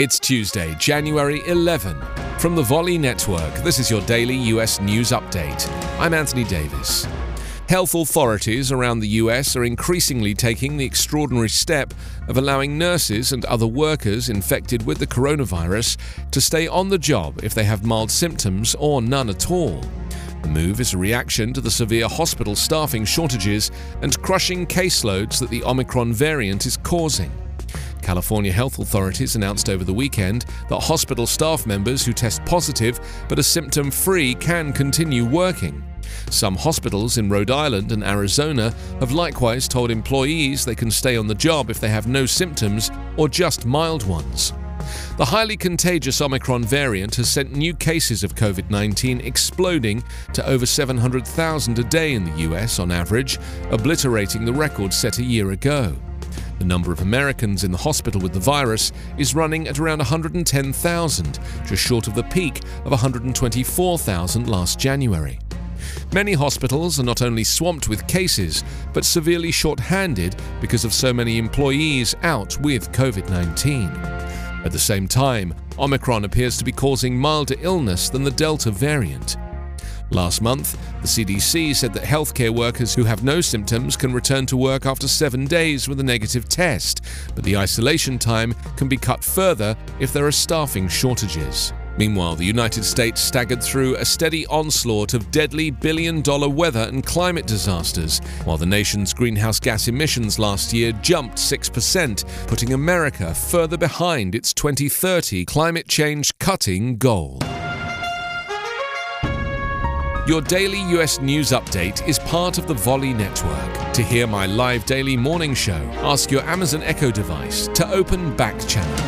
It's Tuesday, January 11. From the Volley Network, this is your daily US news update. I'm Anthony Davis. Health authorities around the US are increasingly taking the extraordinary step of allowing nurses and other workers infected with the coronavirus to stay on the job if they have mild symptoms or none at all. The move is a reaction to the severe hospital staffing shortages and crushing caseloads that the Omicron variant is causing. California health authorities announced over the weekend that hospital staff members who test positive but are symptom free can continue working. Some hospitals in Rhode Island and Arizona have likewise told employees they can stay on the job if they have no symptoms or just mild ones. The highly contagious Omicron variant has sent new cases of COVID 19 exploding to over 700,000 a day in the US on average, obliterating the record set a year ago. The number of Americans in the hospital with the virus is running at around 110,000, just short of the peak of 124,000 last January. Many hospitals are not only swamped with cases, but severely short-handed because of so many employees out with COVID 19. At the same time, Omicron appears to be causing milder illness than the Delta variant. Last month, the CDC said that healthcare workers who have no symptoms can return to work after seven days with a negative test, but the isolation time can be cut further if there are staffing shortages. Meanwhile, the United States staggered through a steady onslaught of deadly billion dollar weather and climate disasters, while the nation's greenhouse gas emissions last year jumped 6%, putting America further behind its 2030 climate change cutting goal. Your daily US news update is part of the Volley Network. To hear my live daily morning show, ask your Amazon Echo device to open Back Channel.